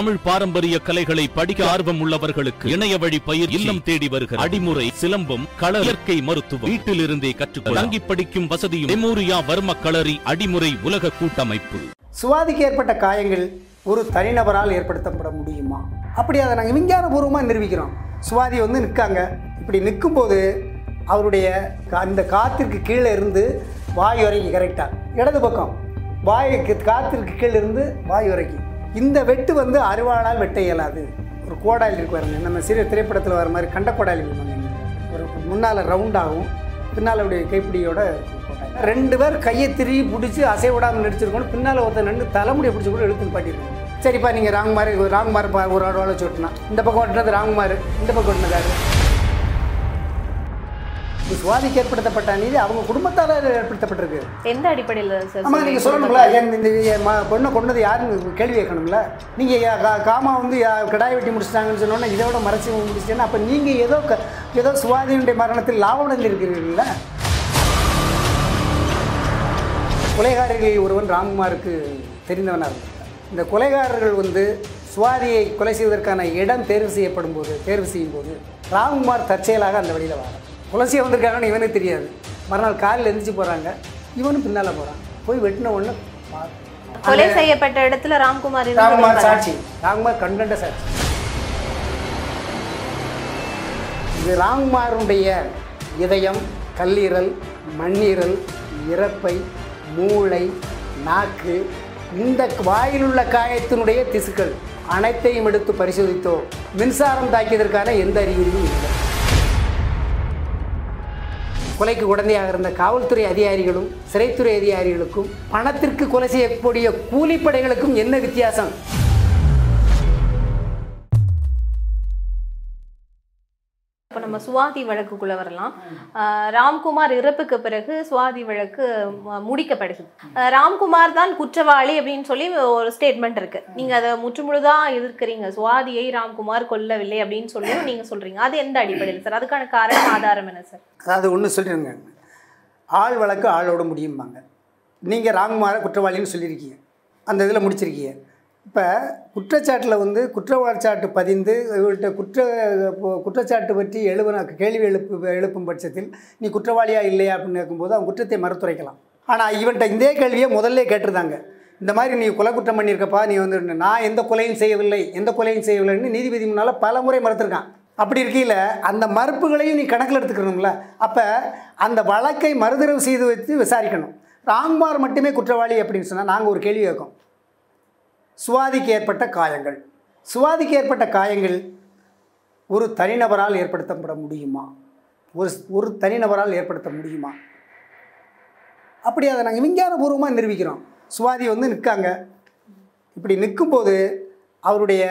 தமிழ் பாரம்பரிய கலைகளை படிக்க ஆர்வம் உள்ளவர்களுக்கு இணைய வழி பயிர் இல்லம் தேடி வருகிற அடிமுறை சிலம்பம் கள இயற்கை மருத்துவம் வீட்டிலிருந்தே கற்றுக்கொள்ள தங்கி படிக்கும் வசதியும் மெமோரியா வர்ம களரி அடிமுறை உலக கூட்டமைப்பு. சுவாதிக்கு ஏற்பட்ட காயங்கள் ஒரு தனிநபரால் ஏற்படுத்தப்பட முடியுமா? அப்படி அதை நாங்கள் விஞ்ஞானபூர்வமாக நிரூபிக்கிறோம். சுவாதி வந்து நிற்காங்க இப்படி நிற்கும்போது அவருடைய கா- அந்த காத்திற்கு கீழே இருந்து வாய் வரைக்கும் கரெக்டாக இடது பக்கம். வாய்க்கு காத்திற்கு கீழே இருந்து வாய் வரைக்கும். இந்த வெட்டு வந்து அருவாளால் வெட்ட இயலாது. ஒரு கோடாலி இருக்கு பாருங்க. நம்ம சிறிய திரைப்படத்தில் வர மாதிரி கண்ட கோடாலி ஒரு முன்னால் ரவுண்டாகும் பின்னால் அப்படியே கைப்பிடியோட ரெண்டு பேர் கையை திரும்பி பிடிச்சி அசை விடாமல் நடிச்சிருக்கணும் பின்னால் ஒருத்தர் நின்று தலைமுடியை பிடிச்சி கூட எடுத்து பாட்டிருக்கோம் சரிப்பா நீங்கள் ராங் மாதிரி ராங் பா- ஒரு ஆள் சொட்டினா இந்த பக்கம் ஓட்டினது மாதிரி. இந்த பக்கம் ஓட்டினதாரு சுவாதிக்கு ஏற்படுத்தப்பட்ட நீதி அவங்க குடும்பத்தால் ஏற்படுத்தப்பட்டிருக்கு. எந்த அடிப்படையில் சார் ஆமாம் நீங்கள் சொல்லணுங்களா என் இந்த பொண்ணை கொண்டது யாருன்னு கேள்வி கேட்கணும்ல? நீங்கள் காமா வந்து கிடாய் வெட்டி முடிச்சிட்டாங்கன்னு சொன்னோன்னே இதோட மறைச்சி முடிச்சிட்டேன்னா அப்போ நீங்கள் ஏதோ ஏதோ சுவாதியினுடைய மரணத்தில் லாபம் இருக்கிறீர்களா கொலைகாரிகளில் ஒருவன் ராம்குமாருக்கு தெரிந்தவனாக இருந்தார் இந்த கொலைகாரர்கள் வந்து சுவாதியை கொலை செய்வதற்கான இடம் தேர்வு செய்யப்படும் போது தேர்வு செய்யும் போது ராம்குமார் தற்செயலாக அந்த வழியில் வரான் செய்ய வந்திருக்காங்கன்னு இவனுக்கு தெரியாது. மறுநாள் காலையில் எந்திரிச்சு போகிறாங்க இவனும் பின்னால் போகிறான் போய் வெட்டின ஒன்று கொலை செய்யப்பட்ட இடத்துல ராம்குமார் ராம்குமார் சாட்சி. ராம்குமார் கண்கண்ட சாட்சி. இது ராம்குமாருடைய இதயம் கல்லீரல் மண்ணீரல் இறப்பை மூளை நாக்கு இந்த வாயிலுள்ள காயத்தினுடைய திசுக்கள் அனைத்தையும் எடுத்து பரிசோதித்தோ மின்சாரம் தாக்கியதற்கான எந்த அறிகுறியும் இல்லை. கொலைக்கு உடந்தையாக இருந்த காவல்துறை அதிகாரிகளும் சிறைத்துறை அதிகாரிகளுக்கும் பணத்திற்கு கொலை செய்யக்கூடிய கூலிப்படைகளுக்கும் என்ன வித்தியாசம்? நம்ம சுவாதி வழக்குக்குள்ளே வரலாம். ராம்குமார் இறப்புக்கு பிறகு சுவாதி வழக்கு முடிக்கப்படுது. ராம்குமார் தான் குற்றவாளி அப்படின்னு சொல்லி ஒரு ஸ்டேட்மெண்ட் இருக்கு. நீங்க அதை முற்றுமுழுதாக எதிர்க்கிறீங்க? சுவாதியை ராம்குமார் கொல்லவில்லை அப்படின்னு சொல்லி நீங்க சொல்றீங்க. அது எந்த அடிப்படையில் சார்? அதுக்கான காரணம் ஆதாரம் என்ன சார்? அதாவது ஒன்று சொல்லிடுங்க ஆள் வழக்கு ஆளோட முடியும்பாங்க. நீங்கள் ராம்குமாரை குற்றவாளின்னு சொல்லியிருக்கீங்க. அந்த இதில் முடிச்சிருக்கீங்க. இப்போ குற்றச்சாட்டில் வந்து குற்றவாளிச்சாட்டு பதிந்து இவர்கிட்ட குற்ற குற்றச்சாட்டு பற்றி எழுப கேள்வி எழுப்பு எழுப்பும் பட்சத்தில் நீ குற்றவாளியா இல்லையா அப்படின்னு கேட்கும்போது அவன் குற்றத்தை மறுத்துரைக்கலாம். ஆனால் இவன்கிட்ட இதே கேள்வியை முதல்ல கேட்டிருந்தாங்க. இந்த மாதிரி நீ கொலை குற்றம் பண்ணியிருக்கப்பா நீ வந்து நான் எந்த கொலையும் செய்யவில்லை எந்த கொலையும் செய்யவில்லைன்னு நீதிபதி முன்னால் பல முறை மறுத்திருக்கான். அப்படி இருக்கையில் அந்த மறுப்புகளையும் நீ கணக்கில் எடுத்துக்கணும்ல. அப்போ அந்த வழக்கை மறுதரவு செய்து வச்சு விசாரிக்கணும். ராம்குமார் மட்டுமே குற்றவாளி அப்படின்னு சொன்னால் நாங்கள் ஒரு கேள்வி கேட்கோம். சுவாதிக்கு ஏற்பட்ட காயங்கள். சுவாதிக்கு ஏற்பட்ட காயங்கள் ஒரு தனிநபரால் ஏற்படுத்தப்பட முடியுமா? ஒரு ஒரு தனிநபரால் ஏற்படுத்த முடியுமா? அப்படி அதை நாங்கள் விஞ்ஞானபூர்வமாக நிரூபிக்கிறோம். சுவாதி வந்து நிற்காங்க. இப்படி நிற்கும்போது அவருடைய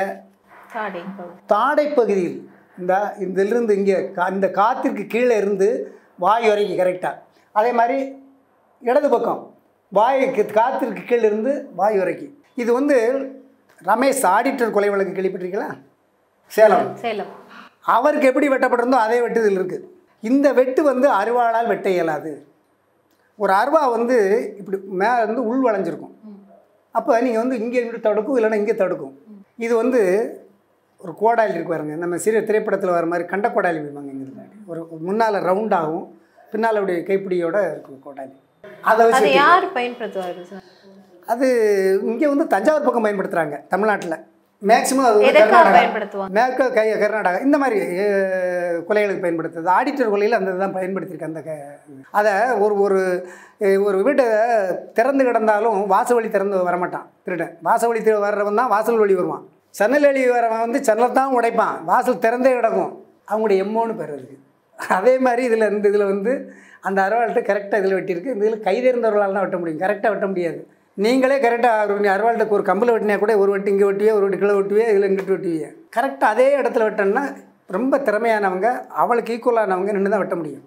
தாடை பகுதியில் இந்த இதிலிருந்து இங்கே இந்த காத்திற்கு கீழே இருந்து வாய் வரைக்கும் கரெக்டாக அதே மாதிரி இடது பக்கம் வாய்க்கு காத்திற்கு கீழே இருந்து வாய் வரைக்கும் இது வந்து ரமேஷ் ஆடிட்டர் கொலை வழக்கு கேள்விப்பட்டிருக்கீங்களா? சேலம். சேலம். அவருக்கு எப்படி வெட்டப்பட்டிருந்தோ அதே வெட்டு இதில் இருக்குது இந்த வெட்டு வந்து அருவாளால் வெட்ட இயலாது. ஒரு அருவா வந்து இப்படி மேலே வந்து உள் வளைஞ்சிருக்கும். அப்போ நீங்கள் வந்து இங்கே இங்கிட்டு தடுக்கும் இல்லைன்னா இங்கே தடுக்கும். இது வந்து ஒரு கோடாலி இருக்கு பாருங்க. நம்ம சிறிய திரைப்படத்தில் வர மாதிரி கண்ட கோடாலி வைப்பாங்க இங்கே ஒரு முன்னால் ரவுண்டாகும் பின்னால் அப்படியே கைப்பிடியோட இருக்கும் கோடாலி அதை யார் பயன்படுத்துவாரு சார்? அது இங்கே வந்து தஞ்சாவூர் பக்கம் பயன்படுத்துகிறாங்க தமிழ்நாட்டில். மேக்ஸிமம் அது கர்நாடகா. மேற்கு கை கர்நாடகா. இந்த மாதிரி கொலைகளுக்கு பயன்படுத்துது ஆடிட்டர் கொலையில் அந்த இதுதான் பயன்படுத்தியிருக்கு அந்த க அதை ஒரு ஒரு ஒரு வீட்டை திறந்து கிடந்தாலும் வாசல் வழி திறந்து வரமாட்டான் திருடன் வாசல் வழி வர்றவன் தான் வாசல் வழி வருவான். ஜன்னல் வழி வரவன் வந்து ஜன்னலை தான் உடைப்பான். வாசல் திறந்தே கிடக்கும். அவங்களுடைய எம்மோன்னு பேர் அதுக்கு. அதே மாதிரி இதில் இந்த இதில் வந்து அந்த அருவாள்கிட்ட கரெக்டாக இதில் வெட்டியிருக்கு. இதில் கைதேர்ந்தவர்களால் தான் வெட்ட முடியும். கரெக்டாக வெட்ட முடியாது. நீங்களே கரெக்டாக ஒரு அருவாள்கிட்ட ஒரு கம்பில் வெட்டினா கூட ஒரு வட்டி இங்கே வெட்டுவே ஒரு வட்டி கீழே வெட்டுவே இதில் இங்கிட்டு வெட்டுவியே கரெக்டாக அதே இடத்துல வெட்டோன்னா ரொம்ப திறமையானவங்க அவளுக்கு ஈக்குவலானவங்க நின்று தான் வெட்ட முடியும்.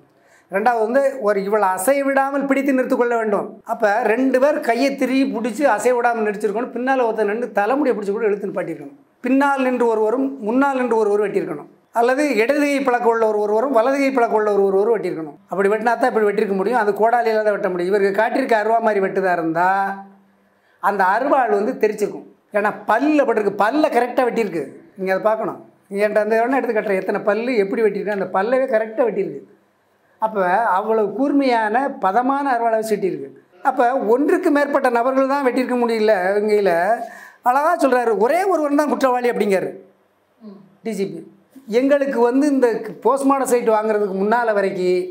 ரெண்டாவது வந்து ஒரு இவளை அசை விடாமல் பிடித்து நிறுத்துக்கொள்ள வேண்டும். அப்போ ரெண்டு பேர் கையை திரும்பி பிடிச்சி அசை விடாமல் நடிச்சிருக்கணும் பின்னால் ஒருத்தர் நின்று தலைமுடியை பிடிச்சி கூட எழுத்துன்னு பாட்டியிருக்கணும் பின்னால் நின்று ஒருவரும் முன்னால் நின்று ஒருவர் வெட்டியிருக்கணும். அல்லது இடதுகை பழக்க பழக்கம் உள்ள ஒரு ஒருவரும் வலதுகை பழக்க பழக்கம் உள்ள ஒரு ஒருவரும் வெட்டியிருக்கணும். அப்படி வெட்டினா தான் இப்படி வெட்டியிருக்க முடியும். அது கோடாலியில் தான் வெட்ட முடியும். இவருக்கு காட்டிற்கு அருவா மாதிரி வெட்டுதாக இருந்தால் அந்த அருவாள் வந்து தெரிச்சிருக்கும். ஏன்னா பல்லில் பட்டிருக்கு. பல்ல கரெக்டாக வெட்டியிருக்கு. நீங்கள் அதை பார்க்கணும். நீங்கள் என்கிட்ட அந்த வேணா எடுத்து கட்டுறேன் எத்தனை பல்லு? எப்படி வெட்டியிருக்கு? அந்த பல்லவே கரெக்டாக வெட்டியிருக்கு. அப்போ அவ்வளோ கூர்மையான பதமான அறுவாளை வச்சு வெட்டியிருக்கு. அப்போ ஒன்றுக்கு மேற்பட்ட நபர்கள் தான் வெட்டியிருக்க முடியல இவங்கையில் அழகாக சொல்கிறாரு ஒரே ஒருவன் தான் குற்றவாளி அப்படிங்கிறாரு. டிஜிபி எங்களுக்கு வந்து இந்த போஸ்ட்மார்டம் சைட் வாங்குறதுக்கு முன்னால் வரைக்கும்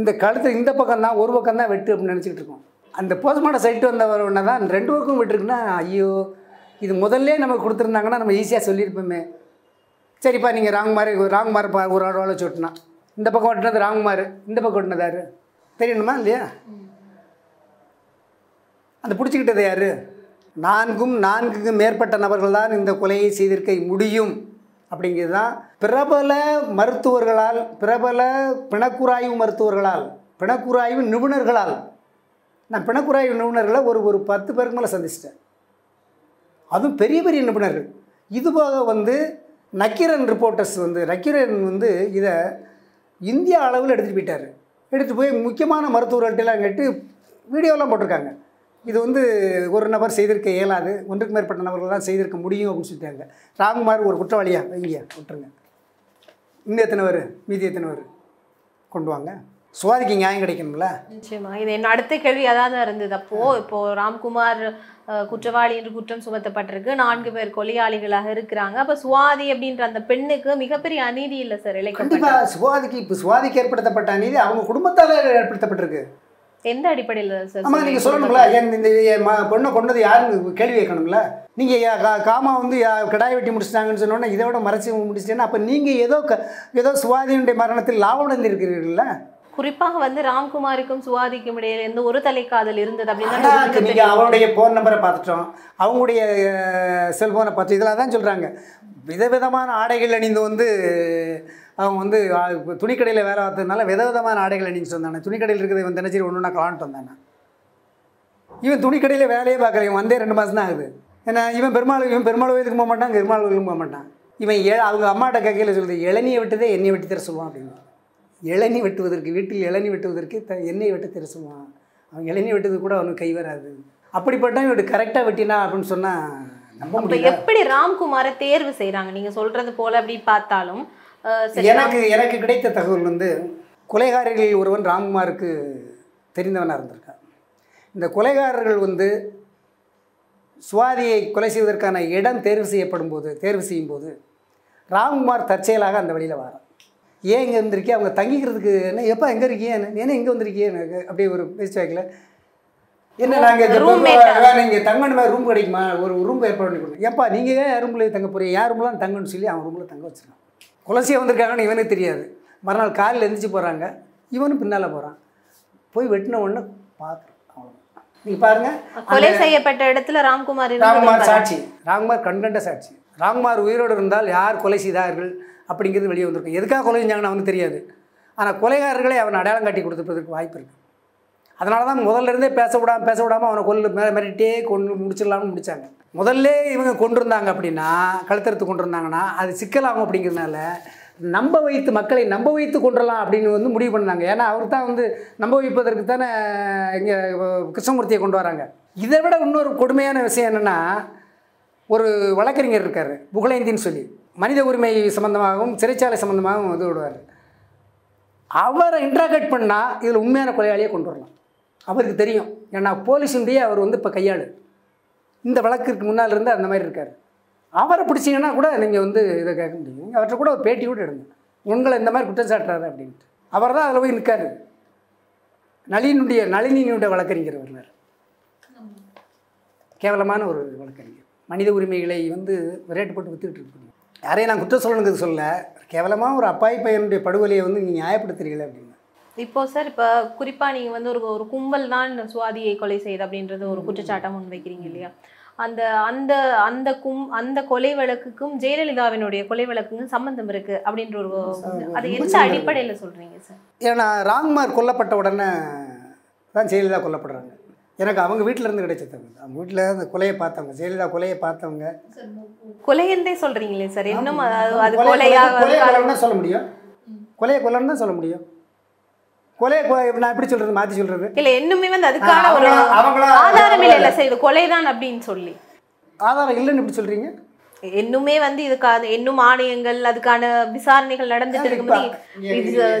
இந்த கழுத்து இந்த பக்கம் தான் ஒரு பக்கம் தான் வெட்டு அப்படின்னு நினச்சிக்கிட்டு இருக்கோம். அந்த போஸ்ட்மார்ட்டம் சைட்டு வந்தவர் ஒன்று தான் ரெண்டு பக்கம் விட்டுருக்குன்னா ஐயோ இது முதல்ல நமக்கு கொடுத்துருந்தாங்கன்னா நம்ம ஈஸியாக சொல்லியிருப்போமே. சரிப்பா நீங்கள் ராங்குமார் ராங்குமார் பா ஒரு ஆள் வச்சு சொட்டினா. இந்த பக்கம் ஓட்டினது ராங் மாறு இந்த பக்கம் வெட்டினது யார்? தெரியணுமா இல்லையா? அந்த பிடிச்சிக்கிட்டது யார்? நான்கும் நான்குக்கும் மேற்பட்ட நபர்கள் தான் இந்த கொலையை செய்திருக்க முடியும். அப்படிங்கிறது தான் பிரபல மருத்துவர்களால் பிரபல பிணக்குராய்வு மருத்துவர்களால் பிணக்குராய்வு நிபுணர்களால் நான் பிணக்குறாய் நிபுணர்களை ஒரு ஒரு பத்து பேருக்கு மேலே சந்திச்சிட்டேன். அதுவும் பெரிய பெரிய நிபுணர்கள். இது போக வந்து நக்கீரன் ரிப்போர்ட்டர்ஸ் வந்து நக்கீரன் வந்து இதை இந்தியா அளவில் எடுத்துகிட்டு போயிட்டார். எடுத்துகிட்டு போய் முக்கியமான மருத்துவர்கள்ட்டெல்லாம் கேட்டு வீடியோலாம் போட்டிருக்காங்க. இது வந்து ஒரு நபர் செய்திருக்க இயலாது ஒன்றுக்கு மேற்பட்ட நபர்கள் தான் செய்திருக்க முடியும் அப்படின்னு சொல்லிட்டாங்க. ராம்குமார் ஒரு குற்றவாளியாக வைங்க விட்டுருங்க. இன்னும் எத்தனை பேர் மீதி எத்தனை பேர் கொண்டு வாங்க? சுவாதிக்கு நியாயம் கிடைக்கணும்ல? நிச்சயமா. இது என் அடுத்த கேள்வி அதான் தான் இருந்தது. அப்போ இப்போ ராம்குமார் குற்றவாளி என்று குற்றம் சுமத்தப்பட்டிருக்கு. நான்கு பேர் கொலையாளிகளாக இருக்கிறாங்க. அப்ப சுவாதி அப்படின்ற அந்த பெண்ணுக்கு மிகப்பெரிய அநீதி இல்லை சார் கண்டிப்பாக சுவாதிக்கு இப்போ சுவாதிக்கு ஏற்படுத்தப்பட்ட அநீதி அவங்க குடும்பத்தால் ஏற்படுத்தப்பட்டிருக்கு. எந்த அடிப்படையில் சார் ஆமாம் நீங்கள் சொல்லணும்ல என் இந்த பொண்ணை கொண்டது யாருன்னு கேள்வி கேட்கணும்ல? நீங்கள் காமா வந்து கிடாய் வெட்டி முடிச்சிட்டாங்கன்னு சொன்னோன்னே இதை விட மறைச்சி முடிச்சிட்டேன்னா அப்போ நீங்கள் ஏதோ ஏதோ சுவாதியினுடைய மரணத்தில் லாபம் அடைந்திருக்கிறீர்கள்ல? குறிப்பாக வந்து ராம்குமாருக்கும் சுவாதிக்கும் இடையில இருந்து ஒரு தலைக்காதல் இருந்தது அப்படின்னு நீங்கள் அவருடைய ஃபோன் நம்பரை பார்த்துட்டோம். அவங்களுடைய செல்ஃபோனை பார்த்து இதெல்லாம் தான் சொல்கிறாங்க விதவிதமான ஆடைகள் அணிந்து வந்து அவங்க வந்து துணிக்கடையில் வேலை பார்த்ததுனால விதவிதமான ஆடைகள் அணிஞ்சிட்டு வந்தாங்க. துணிக்கடையில் இருக்கிறது இவன் தினசரி ஒன்று ஒன்றா கலான்ட்டு வந்தானே? இவன் துணிக்கடையில் வேலையே பார்க்கல. இவன் வந்தே ரெண்டு மாதம் தான் ஆகுது. ஏன்னா இவன் பெருமாள் இவன் பெருமாள் கோயிலுக்கு போக மாட்டான் பெருமாள் கோயிலுக்கு போக மாட்டான். இவன் ஏ அவங்க அம்மாட்ட கேட்கல சொல்லுது இளநியை வெட்டுதே எண்ணெய் வெட்டி தர சொல்லுவான் அப்படின்னு. இளநீ வெட்டுவதற்கு வீட்டில் இளநீ வெட்டுவதற்கு த எண்ணெய் வெட்ட தர சொல்லுவான். அவன் இளநீ வெட்டுறது கூட அவனுக்கு கை வராது. அப்படிப்பட்டவன் இவன் கரெக்டாக வெட்டினா அப்படின்னு சொன்னால் நம்ப எப்படி ராம்குமாரை தேர்வு செய்றாங்க? நீங்க சொல்றது போல அப்படி பார்த்தாலும் எனக்கு எனக்கு கிடைத்த தகவல் வந்து கொலைகாரர்களில் ஒருவன் ராம்குமாருக்கு தெரிந்தவனாக இருந்திருக்கான் இந்த கொலைகாரர்கள் வந்து சுவாதியை கொலை செய்வதற்கான இடம் தேர்வு செய்யப்படும் போது தேர்வு செய்யும் போது ராம்குமார் தற்செயலாக அந்த வழியில் வரான் ஏன் இங்கே வந்திருக்கே அவங்க தங்கிக்கிறதுக்கு என்ன? எப்போ எங்கே இருக்கீங்க என்ன எங்கே வந்திருக்கீங்க எனக்கு அப்படியே ஒரு பேச்சு வாக்கில். என்ன நாங்கள்? நீங்கள் தங்கணுமே? ரூம் கிடைக்குமா? ஒரு ரூம் ஏற்பாடு பண்ணி கொடுங்க. ஏப்பா நீங்கள் ஏன் ரூமில் தங்க போறீங்க? யார் ரூம்லாம் தங்கணும்னு சொல்லி அவன் ரூமில் தங்க வச்சிருக்கான். குலசியாக வந்திருக்காங்கன்னு இவனுக்கு தெரியாது. மறுநாள் காலையில் எழுந்திரிச்சு போகிறாங்க இவனும் பின்னால் போகிறான் போய் வெட்டின உடனே பார்க்குறான் நீங்கள் பாருங்கள் கொலை செய்யப்பட்ட இடத்துல ராம்குமார் ராம்குமார் சாட்சி. ராம்குமார் கண்கண்ட சாட்சி. ராம்குமார் உயிரோடு இருந்தால் யார் கொலை செய்தார்கள்? அப்படிங்கிறது வெளியே வந்திருக்கும். எதுக்காக கொலை செஞ்சாங்கன்னு அவனுக்கு தெரியாது. ஆனால் கொலைகாரர்களை அவன் அடையாளம் காட்டி கொடுத்துருப்பதற்கு வாய்ப்பு இருக்குது அதனால தான் முதல்ல இருந்தே பேச விடாம பேச விடாமல் அவனை கொல்லு மேலே மிரட்டியே கொண்டு முடிச்சிடலாம்னு முடிச்சாங்க. முதல்ல இவங்க கொண்டிருந்தாங்க அப்படின்னா கழுத்தறுத்து கொண்டிருந்தாங்கன்னா அது சிக்கலாகும் அப்படிங்கிறதுனால நம்ப வைத்து மக்களை நம்ப வைத்து கொண்டுடலாம் அப்படின்னு வந்து முடிவு பண்ணாங்க. ஏன்னா அவர் தான் வந்து நம்ப வைப்பதற்கு தானே இங்கே கிருஷ்ணமூர்த்தியை கொண்டு வராங்க. இதை விட இன்னொரு கொடுமையான விஷயம் என்னென்னா ஒரு வழக்கறிஞர் இருக்கார் புகழேந்தின்னு சொல்லி. மனித உரிமை சம்மந்தமாகவும் சிறைச்சாலை சம்மந்தமாகவும் இது விடுவார். அவரை இன்ட்ராகேட் பண்ணால் இதில் உண்மையான கொலையாளியை கொண்டு வரலாம். அவருக்கு தெரியும். ஏன்னா போலீஸுடைய அவர் வந்து இப்போ கையாளு. இந்த வழக்கிற்கு முன்னால் இருந்து அந்த மாதிரி இருக்கார். அவரை பிடிச்சிங்கன்னா கூட நீங்கள் வந்து இதை கேட்க முடியும். நீங்கள் அவர்கிட்ட கூட ஒரு பேட்டி கூட எடுங்க. உங்களை இந்த மாதிரி குற்றம் சாட்டுறாரு அப்படின்ட்டு. அவர் தான் அதில் போய் நிற்காரு நளினுடைய நளினியினுடைய வழக்கறிஞர் வருவார் கேவலமான ஒரு வழக்கறிஞர். மனித உரிமைகளை வந்து ரேட்டு போட்டு வித்துக்கிட்டு இருக்க யாரையும் நான் குற்றம் சொல்லணுங்கிறது சொல்ல கேவலமாக ஒரு அப்பாய் பையனுடைய படுகொலையை வந்து நீங்கள் நியாயப்படுத்துறீங்களே அப்படின்னு. இப்போ சார் இப்போ குறிப்பா நீங்க வந்து ஒரு ஒரு கும்பல் தான் சுவாதியை கொலை செய்யுது அப்படின்றது ஒரு குற்றச்சாட்டை முன்வைக்கிறீங்க இல்லையா? அந்த அந்த அந்த கும் அந்த கொலை வழக்குக்கும் ஜெயலலிதாவினுடைய கொலை வழக்குக்கும் சம்பந்தம் இருக்கு அப்படின்ற ஒரு அது எந்த அடிப்படையில சொல்றீங்க சார்? ஏன்னா ராங்மார் கொல்லப்பட்ட உடனே தான் ஜெயலலிதா கொல்லப்படுறாங்க. எனக்கு அவங்க வீட்டில் இருந்து கிடைச்ச தகவல் அவங்க வீட்டில் அந்த கொலையை பார்த்தவங்க ஜெயலலிதா கொலையை பார்த்தவங்க. கொலையந்தே சொல்றீங்களே சார்? இன்னும் அது அது கொலை- கொலையா கொலையை கொலைன்னு தான் சொல்ல முடியும். கொலையை கொல்லன்னு தான் சொல்ல முடியும். கொலை நான் எப்படி சொல்கிறது மாற்றி சொல்கிறது இல்ல இன்னுமே வந்து அதுக்கான ஒரு ஆதாரம் இல்ல இல்ல சார் இது கொலைதான் அப்படின்னு சொல்லி. ஆதாரம் இல்லைன்னு எப்படி சொல்கிறீங்க இன்னுமே வந்து இதுக்கான இன்னும் ஆணையங்கள் அதுக்கான விசாரணைகள் நடந்துட்டு இருக்கும்போது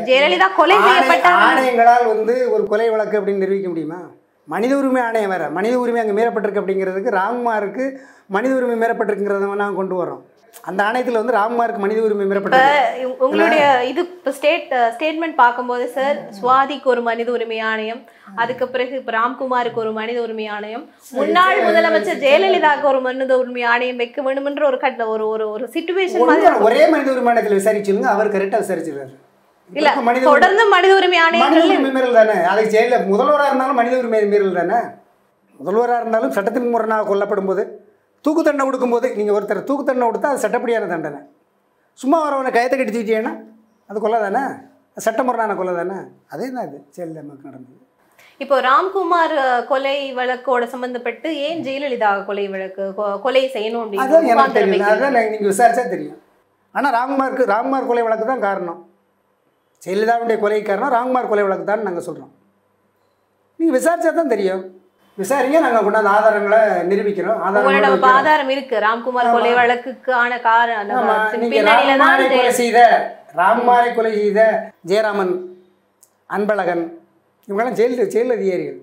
ஜெயலலிதா கொலை செய்யப்பட்டாங்க. ஆணையங்களால் வந்து ஒரு கொலை வழக்கு அப்படின்னு நிரூபிக்க முடியுமா? மனித உரிமை ஆணையம் வேற. மனித உரிமை அங்கே மீறப்பட்டிருக்கு அப்படிங்கிறதுக்கு ராம்குமாருக்கு மனித உரிமை மீறப்பட்டிருக்குங்கிறத நாங்கள் கொண்டு வரோம் அந்த ஆணையத்தில் வந்து ராம்குமாருக்கு மனித உரிமை மீறப்பட்டிருக்கு. உங்க- உங்களுடைய இது ஸ்டேட் ஸ்டேட்மெண்ட் பார்க்கும்போது சார் சுவாதிக்கு ஒரு மனித உரிமை ஆணையம் அதுக்கு பிறகு இப்ப ராம்குமாருக்கு ஒரு மனித உரிமை ஆணையம் முன்னாள் முதலமைச்சர் ஜெயலலிதாவுக்கு ஒரு மனித உரிமை ஆணையம் வைக்க வேண்டுமென்ற ஒரு கட்ட ஒரு ஒரு ஒரு சுச்சுவேஷன் ஒரே மனித உரிமை ஆணையத்தில் விசாரிச்சுங்க அவர் கரெக்டாக விசாரிச்சிருக்காரு இல்ல தொடர்ந்து மனித உரிமை உரிமை மீறல் தானே? அதுக்கு ஜெயில முதல்வராக இருந்தாலும் மனித உரிமை மீறல் தானே? முதல்வராக இருந்தாலும் சட்டத்தின் முரணாக கொல்லப்படும் போது தூக்கு தண்டனை கொடுக்கும்போது நீங்கள் ஒருத்தர் தூக்கு தண்டனை கொடுத்தா அது சட்டப்படியான தண்டனை. சும்மா வரவனை கயத்தை கட்டி தூக்கிட்டீங்கன்னா அது கொலை தானே? அது சட்டமுறையான கொலை தானே? அதே தான் இது? ஜெயலலிதா அம்மாவுக்கு நடந்தது. இப்போ ராம்குமார் கொலை வழக்கோட சம்பந்தப்பட்டு ஏன் ஜெயலலிதா கொலை வழக்கு கொலை செய்யணும் அதான் அப்படின்னு எனக்கு தெரியும். அதான் நீங்கள் விசாரிச்சா தெரியும். ஆனால் ராம்குமாருக்கு ராம்குமார் கொலை வழக்கு தான் காரணம். ஜெயலலிதாவுடைய கொலை காரணம் ராம்குமார் கொலை வழக்கு தான் நாங்கள் சொல்கிறோம் நீங்கள் விசாரிச்சா தான் தெரியும். விசாரிங்க நாங்கள் கொண்டாந்து ஆதாரங்களை நிரூபிக்கிறோம். ஆதாரங்களோட ஆதாரம் இருக்கு. ராம்குமார் கொலை வழக்குக்கான காரணம் நீங்க பின்னணியில தான் ராம்குமாரை கொலை செய்த ராம்குமாரை கொலை செய்த ஜெயராமன் அன்பழகன் இவங்கெல்லாம் ஜெயில் ஜெயில் அதிகாரிகள்.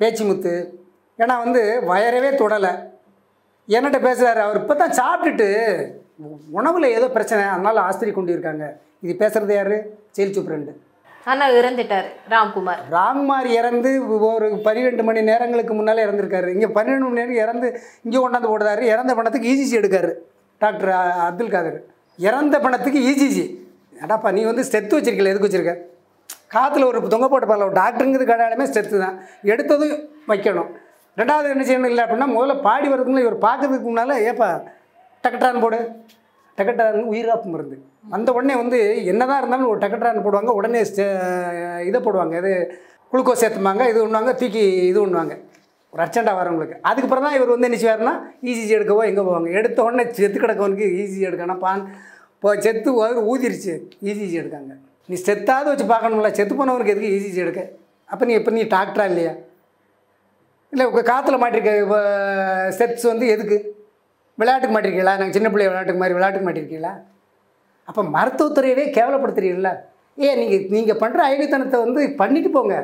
பேச்சிமுத்து ஏன்னா வந்து வயரவே தொடலை. என்னட்ட பேசுகிறாரு அவர் இப்போ தான் சாப்பிட்டுட்டு உணவில் ஏதோ பிரச்சனை. அதனால் ஆஸ்திரி கொண்டு இருக்காங்க இது பேசுகிறது யார்? Jail superintendent. ஆனா இறந்துட்டாரு ராம்குமார். ராம்குமார் இறந்து ஒரு பன்னிரெண்டு மணி நேரங்களுக்கு முன்னாலே இறந்துருக்காரு. இங்கே பன்னிரெண்டு மணி நேரம் இறந்து இங்கே கொண்டாந்து போடுறாரு. இறந்த பணத்துக்கு இஜிசி எடுக்காரு. டாக்டர் அப்துல் காதர். இறந்த பணத்துக்கு இஜிசி அடாப்பா நீ வந்து ஸ்டெத்து வச்சிருக்கல எதுக்கு வச்சிருக்க? காற்றுல ஒரு தொங்க போட்ட பரல டாக்டருங்கிறது கடாலுமே ஸ்டெத்து தான். எடுத்ததும் வைக்கணும். ரெண்டாவது என்ன செய்யணும் இல்லை அப்படின்னா முதல்ல பாடி வரதுக்குள்ள இவர் பார்க்கறதுக்கு முன்னால் ஏப்பா டக்கட்டான் போடு. டக்கட்டான் உயிராப்பு மருந்து. அந்த உடனே வந்து என்னதான் இருந்தாலும் ஒரு டக்கட்டான் போடுவாங்க உடனே இதை போடுவாங்க. இது குளுக்கோஸ் சேர்த்துப்பாங்க இது ஒன்றுவாங்க தூக்கி இது ஒன்றுவாங்க ஒரு அர்ஜென்ட்டாக வரவங்களுக்கு. அதுக்கப்புறம் தான் இவர் வந்து என்ன செய்வார்னா ஈஸிஜி எடுக்கவோ எங்கே போவாங்க? எடுத்த உடனே செத்து கிடக்கவனுக்கு ஈஸி எடுக்கணும். பான் இப்போ செத்து அவர் ஊதிருச்சு ஈஸி எடுக்காங்க. நீ செத்தாவது வச்சு பார்க்கணும்ல செத்து போனவனுக்கு எதுக்கு ஈஸிஜி எடுக்க? அப்போ நீ இப்போ நீ டாக்டரா இல்லையா? இல்லை காற்றுல மாட்டிருக்க ஸ்டெப்ஸ் வந்து எதுக்கு? விளையாட்டுக்கு மாட்டிருக்கீங்களா? நாங்கள் சின்ன பிள்ளை விளையாட்டுக்கு மாதிரி விளையாட்டுக்கு மாட்டிருக்கீங்களா? அப்போ மருத்துவத்துறையவே கேவலப்படுத்துறீங்களா ஏன் நீங்கள் நீங்கள் பண்ணுற அழகுத்தனத்தை வந்து பண்ணிட்டு போங்க.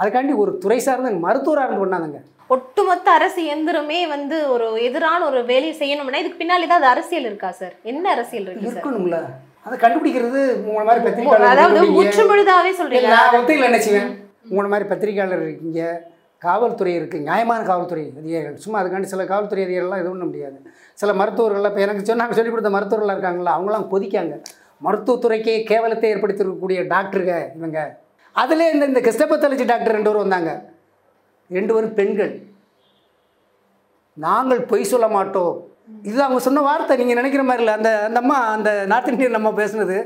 அதுக்காண்டி ஒரு துறை சார்ந்த மருத்துவராக இருந்து பண்ணாதங்க. ஒட்டுமொத்த அரசு இயந்திரமே வந்து ஒரு எதிரான ஒரு வேலையை செய்யணும்னா இதுக்கு பின்னாடி ஏதாவது அரசியல் இருக்கா சார்? என்ன அரசியல் இருக்கு இருக்கணும்ல. அதை கண்டுபிடிக்கிறது உங்களை மாதிரி அதாவது பத்திரிக்கையாளர் முற்றுமுழுதாவே சொல்றீங்க நான் என்ன செய்வேன்? உங்களை மாதிரி பத்திரிக்கையாளர் இருக்கீங்க. காவல்துறை இருக்குது நியாயமான காவல்துறை அதிகாரிகள். சும்மா அதுக்காண்டி சில காவல்துறை அதிகாரிகள்லாம் எதுவும் பண்ண முடியாது. சில மருத்துவர்கள்லாம் இப்போ எனக்கு சொன்னாங்க சொல்லிக் கொடுத்த மருத்துவர்கள்லாம் இருக்காங்களா அவங்களாம் கொதிக்காங்க. மருத்துவத்துறைக்கே கேவலத்தை ஏற்படுத்திருக்கக்கூடிய டாக்டருங்க இவங்க. அதிலே இந்த இந்த கிறிஸ்டபத்தாலஜி டாக்டர் ரெண்டு பேரும் வந்தாங்க. ரெண்டு பேரும் பெண்கள். நாங்கள் பொய் சொல்ல மாட்டோம். இது அவங்க சொன்ன வார்த்தை நீங்கள் நினைக்கிற மாதிரி இல்லை. அந்த அந்த அம்மா அந்த நார்த் இந்தியன் நம்ம பேசுனது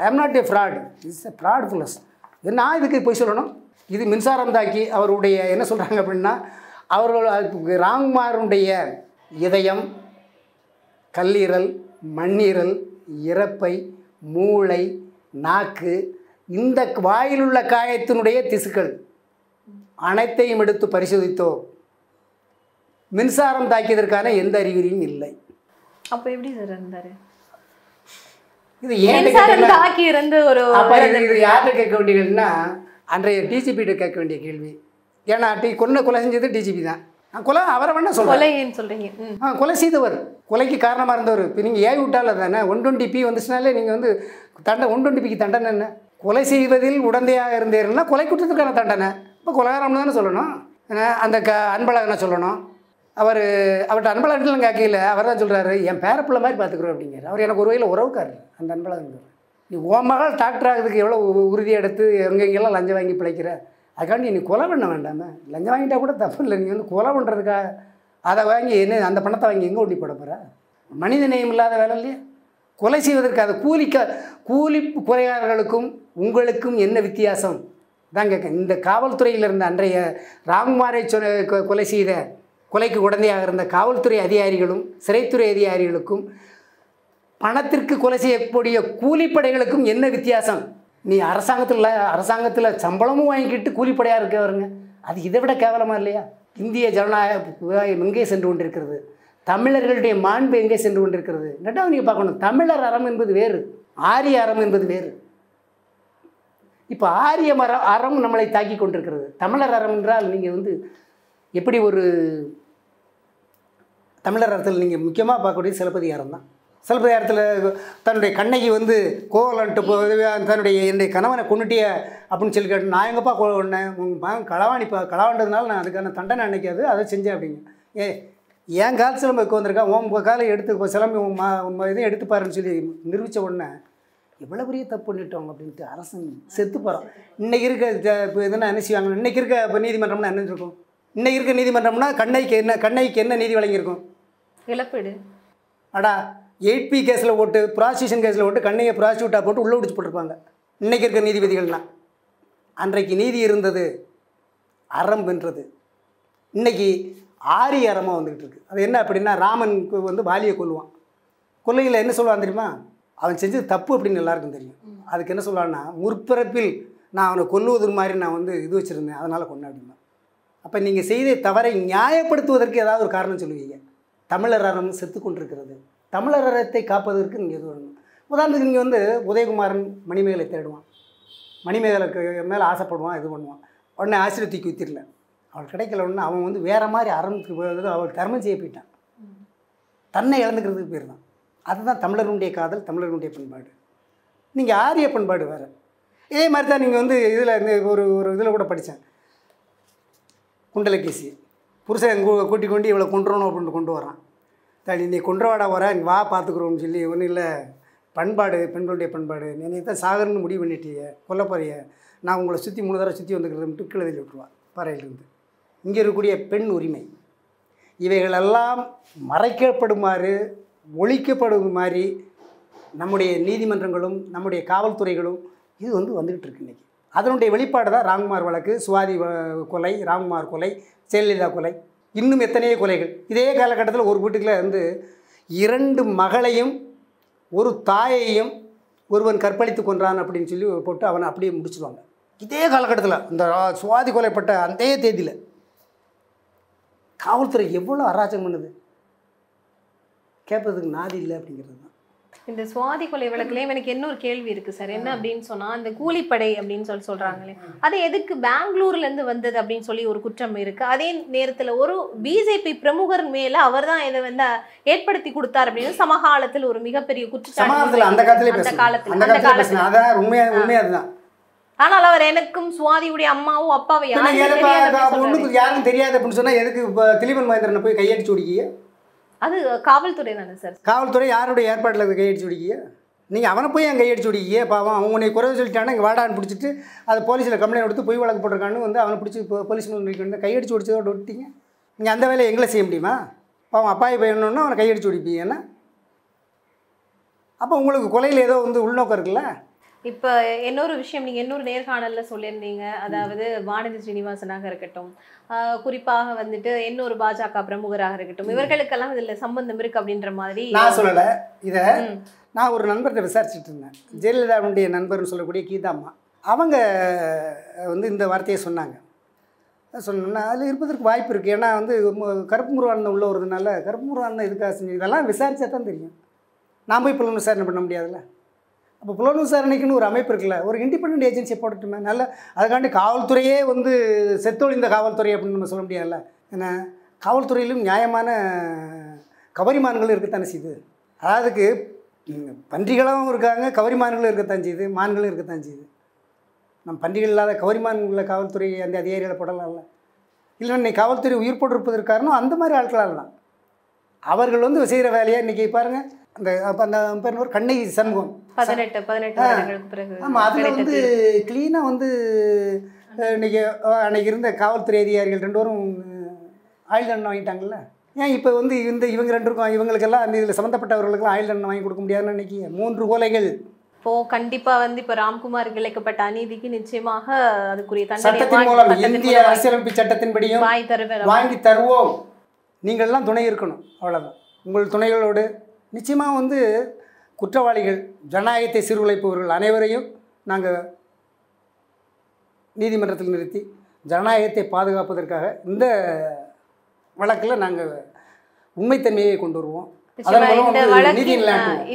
I am not a fraud it's a fraud ஃபுல்லஸ் நான் இதுக்கு பொய் சொல்லணும்? இது மின்சாரம் தாக்கி அவருடைய என்ன சொல்கிறாங்க அப்படின்னா அவர்கள் அதுக்கு ராம்குமாருடைய இதயம் கல்லீரல் மண்ணீரல் இறப்பை மூளை நாக்கு இந்த வாயிலுள்ள காயத்தினுடைய திசுக்கள் அனைத்தையும் எடுத்து பரிசோதித்தோம். மின்சாரம் தாக்கியதற்கான எந்த அறிகுறியும் இல்லை. அப்ப எப்படி சார் இருந்தாரு? இது ஏன் தாக்கி இருந்து ஒரு அப்போ இது யார்கிட்ட கேட்க வேண்டியதுன்னா அன்றைய டிஜிபிகிட்ட கேட்க வேண்டிய கேள்வி. ஏன்னா டி கொன்ன கொலை செஞ்சது டிஜிபி தான். கொலை அவரை வேணா சொல்கிறேன் ம். ஆ கொலை செய்தவர். கொலைக்கு காரணமாக இருந்தவர். இப்போ நீங்கள் ஏவி விட்டால தானே ஒன் டுவெண்ட்டி பி வந்துச்சுனாலே நீங்கள் வந்து தண்டனை ஒன் டுவெண்ட்டி பிக்கு தண்டனை என்ன? கொலை செய்வதில் உடந்தையாக இருந்தீர்கள்னா கொலை குற்றத்துக்கான தண்டனை. இப்போ கொலைகாரம் தானே சொல்லணும். அந்த க அன்பழகனை சொல்லணும்? அவர் அவர்கிட்ட அன்பழகன் கேட்கல அவர் தான் சொல்கிறாரு என் பேரப்பிள்ளை மாதிரி பார்த்துக்குறோம் அப்படிங்கிறார். அவர் எனக்கு ஒரு வகையில் உறவுக்காரர் அந்த அன்பழகன் நீ உன் மகள் டாக்டர் ஆகிறதுக்கு எவ்வளோ உ- உறுதி எடுத்து எங்கெங்கெல்லாம் லஞ்சம் வாங்கி பிழைக்கிற? அதுக்காண்டி நீ கொலை பண்ண வேண்டாமே. லஞ்சம் வாங்கிட்டா கூட தப்பு இல்லை. நீ வந்து கொலை பண்ணுறதுக்காக அதை வாங்கி என்ன அந்த பணத்தை வாங்கி எங்கே ஒட்டி போட போகிற மனித நேயம் இல்லாத வேலை இல்லையா. கொலை செய்வதற்கு அது கூலிக்க கூலி குறையாளர்களுக்கும் உங்களுக்கும் என்ன வித்தியாசம்? தான் கேட்க இந்த காவல்துறையில் இருந்த அன்றைய ராம்குமாரை சொன்ன கொ- கொலை செய்த கொலைக்கு உடந்தையாக இருந்த காவல்துறை அதிகாரிகளும் சிறைத்துறை அதிகாரிகளுக்கும் பணத்திற்கு கொலை செய்யக்கூடிய கூலிப்படைகளுக்கும் என்ன வித்தியாசம்? நீ அரசாங்கத்தில் அரசாங்கத்தில் சம்பளமும் வாங்கிக்கிட்டு கூலிப்படையாக இருக்கவருங்க அது இதை விட கேவலமாக இல்லையா? இந்திய ஜனநாயகம் எங்கே சென்று கொண்டிருக்கிறது? தமிழர்களுடைய மாண்பு எங்கே சென்று கொண்டிருக்கிறது? ரெண்டாவது நீங்கள் பார்க்கணும். தமிழர் அறம் என்பது வேறு. ஆரிய அறம் என்பது வேறு. இப்போ ஆரிய மர அறம் நம்மளை தாக்கி கொண்டிருக்கிறது. தமிழர் அறம் என்றால் நீங்கள் வந்து எப்படி ஒரு தமிழர் அறத்தில் நீங்கள் முக்கியமாக பார்க்கக்கூடிய சிலப்பதிகாரம் தான். சிலப்பதிகாரத்தில் தன்னுடைய கண்ணகி வந்து கோவலன்ட்டு தன்னுடைய என்னுடைய கணவனை கொண்டுட்டிய அப்படின்னு சொல்லி கேட்டு நான் எங்கப்பா கொண்டேன் உங்கள் மகன் களவாணி பா களவாண்டதுனால நான் அதுக்கான தண்டனை அன்னைக்காது அதை செஞ்சேன் அப்படிங்க. ஏ என் கால் சிலம்பு வைக்க வந்திருக்கேன் உன் காலை எடுத்து சிலம்பு உன் இதையும் எடுத்து பாருன்னு சொல்லி நிரூபித்த உடனே எவ்வளோ பெரிய தப்பு பண்ணிட்டோம் அப்படின்ட்டு அரசன் செத்து போகிறோம் இன்றைக்கி இருக்க இப்போ எதுனா என்ன செய்வாங்க? இன்றைக்கி இருக்க இப்போ நீதிமன்றம்னா என்ன இருக்கும்? இன்றைக்கி இருக்க நீதிமன்றம்னா கண்ணைக்கு என்ன கண்ணைக்கு என்ன நீதி வழங்கியிருக்கும்? இழப்பீடு. அடா எயிட் பி கேஸில் போட்டு ப்ராசிக்யூஷன் கேஸில் போட்டு கண்ணையை ப்ராசிக்யூட்டாக போட்டு உள்ளே பிடிச்சி போட்டிருப்பாங்க. இன்றைக்கி இருக்க நீதிபதிகள்லாம் அன்றைக்கு நீதி இருந்தது அறம் வென்றது. இன்னைக்கு ஆரி அறமாக வந்துக்கிட்டு இருக்கு. அது என்ன அப்படின்னா ராமனுக்கு வந்து வாலியை கொல்லுவான். கொல்லையில் என்ன சொல்லுவான் தெரியுமா? அவன் செஞ்சது தப்பு அப்படின்னு எல்லாருக்கும் தெரியும். அதுக்கு என்ன சொல்லுவான்னா முற்பிறப்பில் நான் அவனை கொல்லுவது மாதிரி நான் வந்து இது வச்சுருந்தேன் அதனால் கொண்டேன் அப்படின்னா அப்போ நீங்கள் செய்த தவறை நியாயப்படுத்துவதற்கு ஏதாவது ஒரு காரணம் சொல்லுவீங்க. தமிழர் அறம் செத்து கொண்டிருக்கிறது. தமிழரத்தை காப்பதற்கு நீங்கள் இது வேணும் உதாரணத்துக்கு நீங்கள் வந்து உதயகுமாரன் மணிமேகலை தேடுவான். மணிமேகலுக்கு மேலே ஆசைப்படுவான் இது பண்ணுவான். உடனே ஆசிரியர் தூக்கி அவள் கிடைக்கல உடனே அவன் வந்து வேறு மாதிரி அறத்துக்கு போகிறது அவள் தர்மம் செய்ய போயிட்டான். தன்னை இழந்துக்கிறதுக்கு பேர் தான். அதுதான் தமிழர்களுடைய காதல் தமிழர்களுடைய பண்பாடு. நீங்கள் ஆரிய பண்பாடு வேறு. இதே மாதிரி தான் நீங்கள் வந்து இதில் இந்த ஒரு ஒரு இதில் கூட படித்தேன் குண்டலகேசி. புருஷன் கூட்டி கொண்டு இவளை கொண்டுறணும் அப்படின்ட்டு கொண்டு வரான் தடி நீ குன்றவாடா வர நீ வா பார்த்துக்குறோம்னு சொல்லி ஒன்றும் இல்லை. பண்பாடு பெண்களுடைய பண்பாடு. நீ தான் சாகர்னு முடிவு பண்ணிட்டிய கொல்ல போறிய. நான் உங்களை சுற்றி மூணு தடவை சுற்றி வந்துக்கிறதுன்ட்டு கீழே தள்ளி விட்டுருவா பாறையிலிருந்து. இங்கே இருக்கக்கூடிய பெண் உரிமை. இவைகளெல்லாம் மறைக்கப்படுமாறு ஒழிக்கப்படும் மாதிரி நம்முடைய நீதிமன்றங்களும் நம்முடைய காவல்துறைகளும் இது வந்து வந்துக்கிட்டு இருக்கு இன்றைக்கி அதனுடைய வெளிப்பாடு தான் ராம்குமார் வழக்கு சுவாதி கொலை ராம்குமார் கொலை ஜெயலலிதா கொலை. இன்னும் எத்தனையோ கொலைகள். இதே காலகட்டத்தில் ஒரு வீட்டுக்குள்ள வந்து இரண்டு மகளையும் ஒரு தாயையும் ஒருவன் கற்பழித்து கொன்றான் அப்படின்னு சொல்லி போட்டு அவனை அப்படியே முடிச்சிடுவாங்க இதே காலகட்டத்தில் இந்த சுவாதி கொலைப்பட்ட அந்த தேதியில் காவல்துறை எவ்வளோ அராஜகம் பண்ணுது? கேட்பதுக்கு நாதி இல்லை அப்படிங்கிறது தான். இந்த சுவாதி கொலை வழக்குலயும் எனக்கு இன்னொரு கேள்வி இருக்கு சார்? என்ன அப்படின்னு சொன்னா அந்த கூலிப்படை அப்படின்னு சொல்லி சொல்றாங்களே. அது எதுக்கு பெங்களூர்ல இருந்து வந்தது அப்படின்னு சொல்லி ஒரு குற்றம் இருக்கு. அதே நேரத்துல ஒரு பிஜேபி பிரமுகர் மேல அவர்தான் இதை வந்து ஏற்படுத்தி கொடுத்தார் அப்படின்னு சமகாலத்தில் ஒரு மிகப்பெரிய சமாதானத்தில் அந்த காலத்திலே அந்த காலத்துல பேசணும் அதான் உண்மையா உண்மையா அதுதான். ஆனால் அவர் எனக்கும் சுவாதியுடைய அம்மாவும் அப்பாவும் யாரும் தெரியாது அப்படின்னு சொன்னா எதுக்கு திலீபன் மகேந்திரனை போய் கையடிச்சு ஓடிக்கிய அது காவல்துறை தானே சார். காவல்துறை யாருடைய ஏற்பாட்டில் கையடிச்சு விடுக்கிய? நீங்கள் அவனை போய் என் கையடிச்சு விடுக்கியே? பாவம் அவன் உன்னை குறைவு சொல்லிட்டானா இங்கே வாடான்னு பிடிச்சிட்டு அது போலீஸில் கம்ப்ளைண்ட் கொடுத்து பொய் வழக்கு போட்டிருக்கான்னு வந்து அவனை பிடிச்சி இப்போ போலீஸ் நிற்கணும் கையடிச்சு ஓடிச்சதோட விட்டீங்க நீங்கள் அந்த வேலையை எங்களை செய்ய முடியுமா? பாவம் அப்பாய் பையனோன்னா அவனை கையடிச்சு ஓடிப்பீங்க என்ன? அப்போ உங்களுக்கு கொலையில் ஏதோ வந்து உள்நோக்கம் இருக்குல்ல? இப்ப இன்னொரு விஷயம் நீங்க இன்னொரு நேர்காணல்ல சொல்லியிருந்தீங்க. அதாவது வானதி ஸ்ரீனிவாசனாக இருக்கட்டும் குறிப்பாக வந்துட்டு இன்னொரு பாஜக பிரமுகராக இருக்கட்டும் இவர்களுக்கெல்லாம் இதுல சம்பந்தம் இருக்கு அப்படின்ற மாதிரி நான் சொல்லலை. இதை. நான் ஒரு நண்பர்கிட்ட விசாரிச்சுட்டு இருந்தேன். ஜெயலலிதாவுடைய நண்பர்னு சொல்லக்கூடிய கீதாம்மா. அவங்க வந்து இந்த வார்த்தையை சொன்னாங்க. சொன்னா அதில் இருப்பதற்கு வாய்ப்பு இருக்குது ஏன்னா வந்து கருப்பு முருகானந்தம் உள்ள வருதுனால கருப்பு முருகானந்தம் இதுக்காக செஞ்சு இதெல்லாம் விசாரிச்சா தான் தெரியும். நான் போய் புலன் விசாரணை பண்ண முடியாதுல்ல? அப்போ புலன் விசாரணைக்குன்னு ஒரு அமைப்பு இருக்குல்ல ஒரு இண்டிபெண்ட் ஏஜென்சியை போட்டுட்டுமே நல்ல அதுக்காண்டி காவல்துறையே வந்து செத்தொழிந்த காவல்துறை அப்படின்னு நம்ம சொல்ல முடியாதுல்ல? ஏன்னா காவல்துறையிலும் நியாயமான கவரிமான்கள் இருக்கத்தானே செய்யுது. அதாவதுக்கு பன்றிகளாகவும் இருக்காங்க கவரிமான்களும் இருக்கத்தான் செய்யுது மான்களும் இருக்கத்தான் செய்யுது. நம்ம பன்றிகள் இல்லாத கவரிமான்களை காவல்துறை அந்த அதிகாரிகளை போடலாம்ல. இல்லை இன்னைக்கு காவல்துறை உயிர் போட்டிருப்பதற்கு காரணம் அந்த மாதிரி ஆட்களால் தான். அவர்கள் வந்து செய்கிற வேலையை இன்றைக்கி பாருங்கள் அந்த அப்போ அந்த பேர் ஒரு கண்ணகி சண்முகம். பதினெட்டு பதினெட்டு வருடங்களுக்கு பிறகு ஆமாம் அதில் வந்து க்ளீனாக வந்து இன்னைக்கு அன்னைக்கு இருந்த காவல்துறை அதிகாரிகள் ரெண்டு பேரும் ஆயுள் தண்டனை வாங்கிட்டாங்கல்ல? ஏன் இப்போ வந்து இந்த இவங்க ரெண்டுக்கும் இவங்களுக்கெல்லாம் அந்த இதில் சம்மந்தப்பட்டவர்களுக்கெல்லாம் ஆயுள் தண்டனை வாங்கி கொடுக்க முடியாதுன்னு நினைக்கி மூன்று கொலைகள். இப்போ கண்டிப்பா வந்து இப்ப ராம்குமாருக்கு இழைக்கப்பட்ட அநீதிக்கு நிச்சயமாக அதுக்குரிய சட்டத்தின் மூலம் இந்திய அரசியலமைப்பு சட்டத்தின்படியும் வாங்கி தருவேன் வாங்கி தருவோம். நீங்கள்லாம் துணை இருக்கணும் அவ்வளோதான் உங்கள் துணைகளோடு நிச்சயமாக வந்து குற்றவாளிகள் ஜனநாயகத்தை சீர்குலைப்பவர்கள் அனைவரையும் நாங்கள் நீதிமன்றத்தில் நிறுத்தி ஜனநாயகத்தை பாதுகாப்பதற்காக இந்த வழக்கில் நாங்கள் உண்மைத்தன்மையை கொண்டு வருவோம்.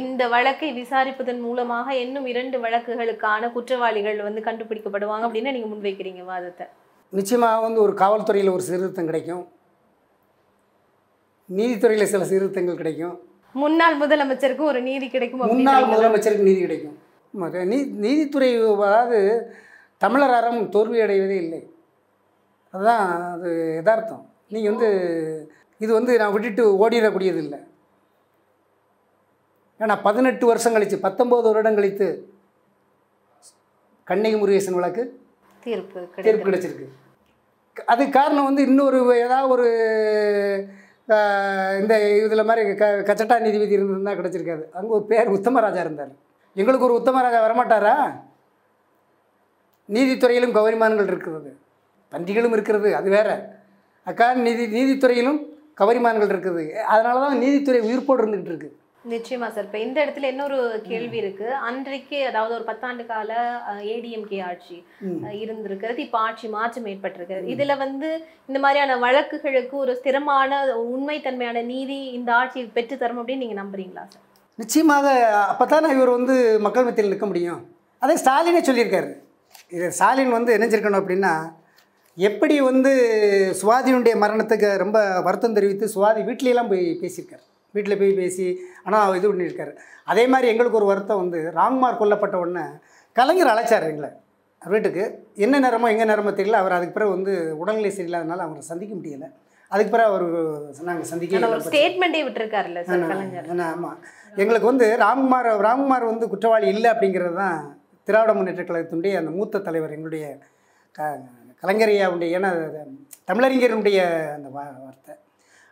இந்த வழக்கை விசாரிப்பதன் மூலமாக இன்னும் இரண்டு வழக்குகளுக்கான குற்றவாளிகள் வந்து கண்டுபிடிக்கப்படுவாங்க அப்படின்னு நீங்க முன்வைக்கிறீங்க வாதத்தை. நிச்சயமாக வந்து ஒரு காவல்துறையில் ஒரு சீர்திருத்தம் கிடைக்கும். நீதித்துறையில் சில சீர்திருத்தங்கள் கிடைக்கும். முன்னாள் முதலமைச்சருக்கு ஒரு நீதி கிடைக்கும் முன்னாள் முதலமைச்சருக்கு நீதி கிடைக்கும். நீ நீதித்துறை அதாவது தமிழர் அறம் தோல்வி அடைவதே இல்லை. அதுதான் அது யதார்த்தம். நீங்கள் வந்து இது வந்து நான் விட்டுட்டு ஓடிடக்கூடியது இல்லை ஏன்னா பதினெட்டு வருஷம் கழித்து பத்தொம்போது வருடம் கழித்து கண்ணகி முருகேசன் வழக்கு தீர்ப்பு தீர்ப்பு கிடைச்சிருக்கு. அது காரணம் வந்து இன்னொரு ஏதாவது ஒரு இந்த இதில் மாதிரி க கச்சட்டா நீதிபதி இருந்திருந்தால் கிடச்சிருக்காது. அங்கே ஒரு பேர் உத்தமராஜா இருந்தார். எங்களுக்கு ஒரு உத்தமராஜா வரமாட்டாரா? நீதித்துறையிலும் கௌரிமான்கள் இருக்கிறது. பன்றிகளும் இருக்கிறது அது வேற. அக்கா நீதி நீதித்துறையிலும் கவரிமான்கள் இருக்குது. அதனால தான் நீதித்துறை உயிர்ப்போடு இருந்துகிட்டு இருக்குது நிச்சயமா சார். இப்ப இந்த இடத்துல இன்னொரு கேள்வி இருக்கு. அன்றைக்கு அதாவது ஒரு பத்தாண்டு கால ஏடிஎம்கே ஆட்சி இருந்திருக்கிறது. இப்ப ஆட்சி மாற்றம் ஏற்பட்டிருக்கிறது. இதுல வந்து இந்த மாதிரியான வழக்குகளுக்கு ஒரு ஸ்திரமான உண்மைத்தன்மையான நீதி இந்த ஆட்சி பெற்று தரும் அப்படின்னு நீங்க நம்புறீங்களா சார்? நிச்சயமாக அப்போ தானே இவர் வந்து மக்கள் மத்தியில் நிற்க முடியும். அதே ஸ்டாலினே சொல்லியிருக்காரு. இது ஸ்டாலின் வந்து நினைச்சிருக்கணும் அப்படின்னா எப்படி வந்து சுவாதியினுடைய மரணத்துக்கு ரொம்ப வருத்தம் தெரிவித்து சுவாதி வீட்லையெல்லாம் போய் பேசியிருக்காரு. வீட்டில் போய் பேசி ஆனால் இது பண்ணியிருக்காரு. அதே மாதிரி எங்களுக்கு ஒரு வருத்தம் வந்து ராம்குமார் கொல்லப்பட்ட உடனே கலைஞர் அழைச்சார் எங்களை வீட்டுக்கு. என்ன நேரமோ எங்கே நேரமோ தெரியல அவர் அதுக்கு பிறகு வந்து உடல்நிலை சரியில்லாதனால அவரை சந்திக்க முடியலை. அதுக்கு பிறகு அவர் நாங்கள் சந்திக்க ஒரு ஸ்டேட்மெண்டே விட்டுருக்காருல்ல ஆமாம் எங்களுக்கு வந்து ராம்குமார் ராம்குமார் வந்து குற்றவாளி இல்லை அப்படிங்கிறது தான் திராவிட முன்னேற்ற கழகத்தினுடைய அந்த மூத்த தலைவர் எங்களுடைய க கலைஞரையாவுடைய ஏன்னா தமிழறிஞருடைய அந்த வார்த்தை.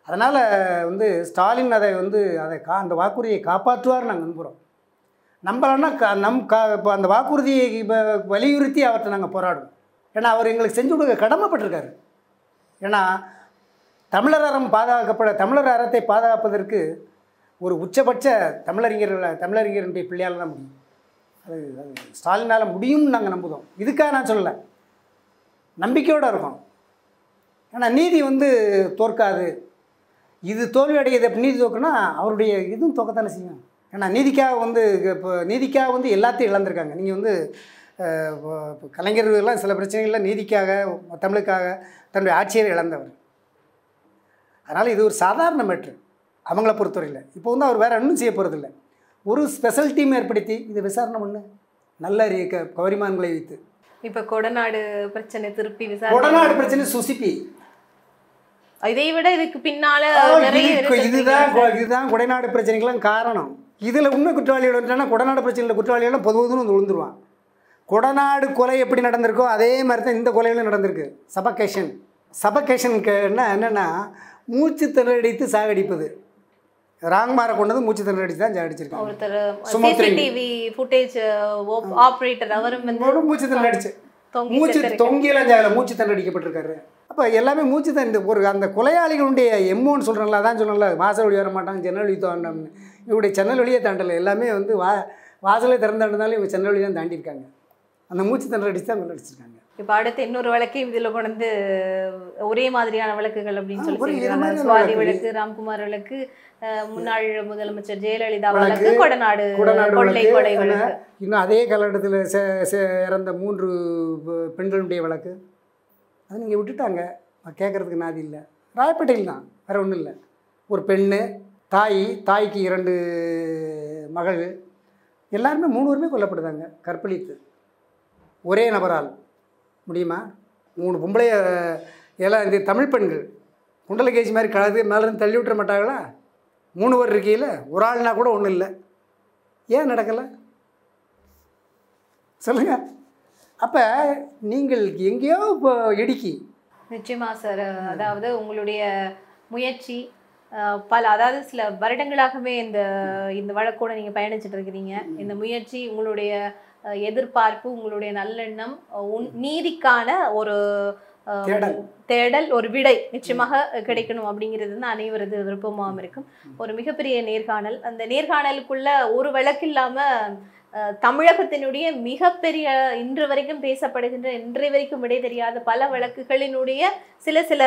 அதனால் வந்து ஸ்டாலின் அதை வந்து அதை கா அந்த வாக்குறுதியை காப்பாற்றுவார் நாங்கள் நம்புகிறோம் நம்பலன்னா க நம் கா இப்போ அந்த வாக்குறுதியை வ- வலியுறுத்தி அவர்கிட்ட நாங்கள் போராடுவோம். ஏன்னா அவர் எங்களுக்கு செஞ்சு கொடுக்க கடமைப்பட்டிருக்காரு. ஏன்னா தமிழர் அறம் பாதுகாக்கப்பட தமிழர் அறத்தை பாதுகாப்பதற்கு ஒரு உச்சபட்ச தமிழறிஞர்கள் தமிழறிஞருடைய பிள்ளையால் தான் முடியும். அது அது ஸ்டாலினால் முடியும்னு நாங்கள் நம்புதோம் இதுக்காக நான் சொல்லலை. நம்பிக்கையோடு இருக்கோம். ஆனால் நீதி வந்து தோற்காது. இது தோல்வி அடையுது நீதி தோக்குனா அவருடைய இதுவும் தோக்கத்தானே செய்யும். ஏன்னா நீதிக்காக வந்து இப்போ நீதிக்காக வந்து எல்லாத்தையும் இழந்திருக்காங்க. நீங்கள் வந்து கலைஞர்கள்லாம் சில பிரச்சனைகளில் நீதிக்காக தமிழுக்காக தன்னுடைய ஆட்சியை இழந்தவர். அதனால் இது ஒரு சாதாரண மேட்ரு அவங்கள பொறுத்தவரையில். இப்போ வந்து அவர் வேறு ஒன்றும் செய்ய போகிறதில்ல ஒரு ஸ்பெஷல் டீம் ஏற்படுத்தி இதை விசாரணை பண்ணு. நல்ல கவரிமான்களை வைத்து. இப்ப கொடநாடு பிரச்சனை திருப்பி கொடநாடு பிரச்சனை சுசிப்பி இதை விட இதுக்கு பின்னால இதுதான் இதுதான் கொடைநாடு பிரச்சனைக்கெல்லாம் காரணம். இதில் உண்மை குற்றவாளிகள் வந்துட்டானா கொடநாடு பிரச்சனையில் குற்றவாளிகள் பொது பொதுன்னு வந்து விழுந்துருவான். கொடநாடு கொலை எப்படி நடந்திருக்கோ அதே மாதிரி தான் இந்த கொலைகளும் நடந்திருக்கு. சபகேஷன் சபகேஷனுக்கு என்ன என்னென்னா மூச்சு திணறடித்து சாகடிப்பது. ராங்மாரை கொண்டது மூச்சு திணறடித்து தான் சாகடிச்சிருக்காங்க. ஒருத்தர். சிசிடிவி ஃபுட்டேஜ் ஆபரேட்டர் அவரும் வந்து மூச்சு திணறடிச்சு. மூச்சு. தொங்கியெல்லாம் சாகல. மூச்சு திணறடிக்கப்பட்டிருக்காரு. அப்போ எல்லாமே மூச்சு தான் இந்த ஒரு அந்த கொலையாளிகளுடைய எம்மோன்னு சொல்கிறேன்ல அதான் சொல்கிறேன்ல வாசல் வழி வர மாட்டாங்க ஜன்னல் வழி தாண்டம்னு. இவருடைய ஜன்னல் வழியே தாண்டலை எல்லாமே வந்து வா வாசலே திறந்தாண்டனாலும் இவங்க ஜன்னல் வழி தான் தாண்டியிருக்காங்க. அந்த மூச்சு திணறடிச்சு தான் கொள்ளடிச்சிருக்காங்க இப்ப அடுத்து இன்னொரு வழக்கையும் இதுல கொண்டு ஒரே மாதிரியான வழக்குகள் அப்படின்னு சொல்லி சுவாதி வழக்கு. வழக்கு ராம்குமார் வழக்கு முன்னாள் முதலமைச்சர் ஜெயலலிதா வழக்கு, வழக்கு கொடநாடு கொள்ளை வழக்கு, ஆனா, வழக்கு. இன்னும் அதே காலகட்டத்தில் இறந்த மூன்று பெண்களுடைய வழக்கு. அது நீங்கள் விட்டுட்டாங்க. கேட்குறதுக்கு நாதி இல்லை. ராயப்பேட்டையில் தான். வேறு ஒன்றும் இல்லை. ஒரு பெண்ணு தாய் தாய்க்கு இரண்டு மகள். எல்லாருமே மூணு பேருமே கொல்லப்படுதாங்க கற்பழித்து. ஒரே நபரால். முடியுமா? மூணு பொம்பளைய எல்லாம் இந்த தமிழ் பெண்கள். குண்டலகேசி மாதிரி கலந்து மேலேருந்து தள்ளி விட்டுற மாட்டாங்களா? மூணு பேர் இருக்கையில் ஒரு ஆள்னா கூட ஒன்றும் இல்லை. ஏன் நடக்கலை? சொல்லுங்கள் அப்போ நீங்கள் எங்கேயோ இப்போ இடுக்கி. நிச்சயமா சார் அதாவது உங்களுடைய முயற்சி பல அதாவது சில வருடங்களாகவே இந்த இந்த வழக்கோட நீங்க பயணிச்சுட்டு இருக்கிறீங்க. இந்த முயற்சி உங்களுடைய எதிர்பார்ப்பு உங்களுடைய நல்லெண்ணம் நீதிக்கான ஒரு தேடல். ஒரு விடை நிச்சயமாக கிடைக்கணும் அப்படிங்கிறது தான் அனைவரது விருப்பமாகவும் இருக்கும். ஒரு மிகப்பெரிய நேர்காணல். அந்த நேர்காணலுக்குள்ள ஒரு வழக்கு இல்லாம அஹ், தமிழகத்தினுடைய மிகப்பெரிய இன்று வரைக்கும் பேசப்படுகின்ற இன்றைய வரைக்கும் விடை தெரியாத பல வழக்குகளினுடைய சில சில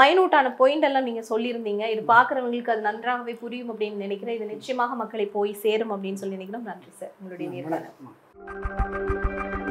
மைனூட்டான பாயிண்ட் எல்லாம் நீங்க சொல்லியிருந்தீங்க. இது பார்க்குறவங்களுக்கு அது நன்றாகவே புரியும் அப்படின்னு நினைக்கிறேன். இது நிச்சயமாக மக்களை போய் சேரும் அப்படின்னு சொல்லி நினைக்கிறோம். நன்றி சார். உங்களுடைய நேர்காணல்.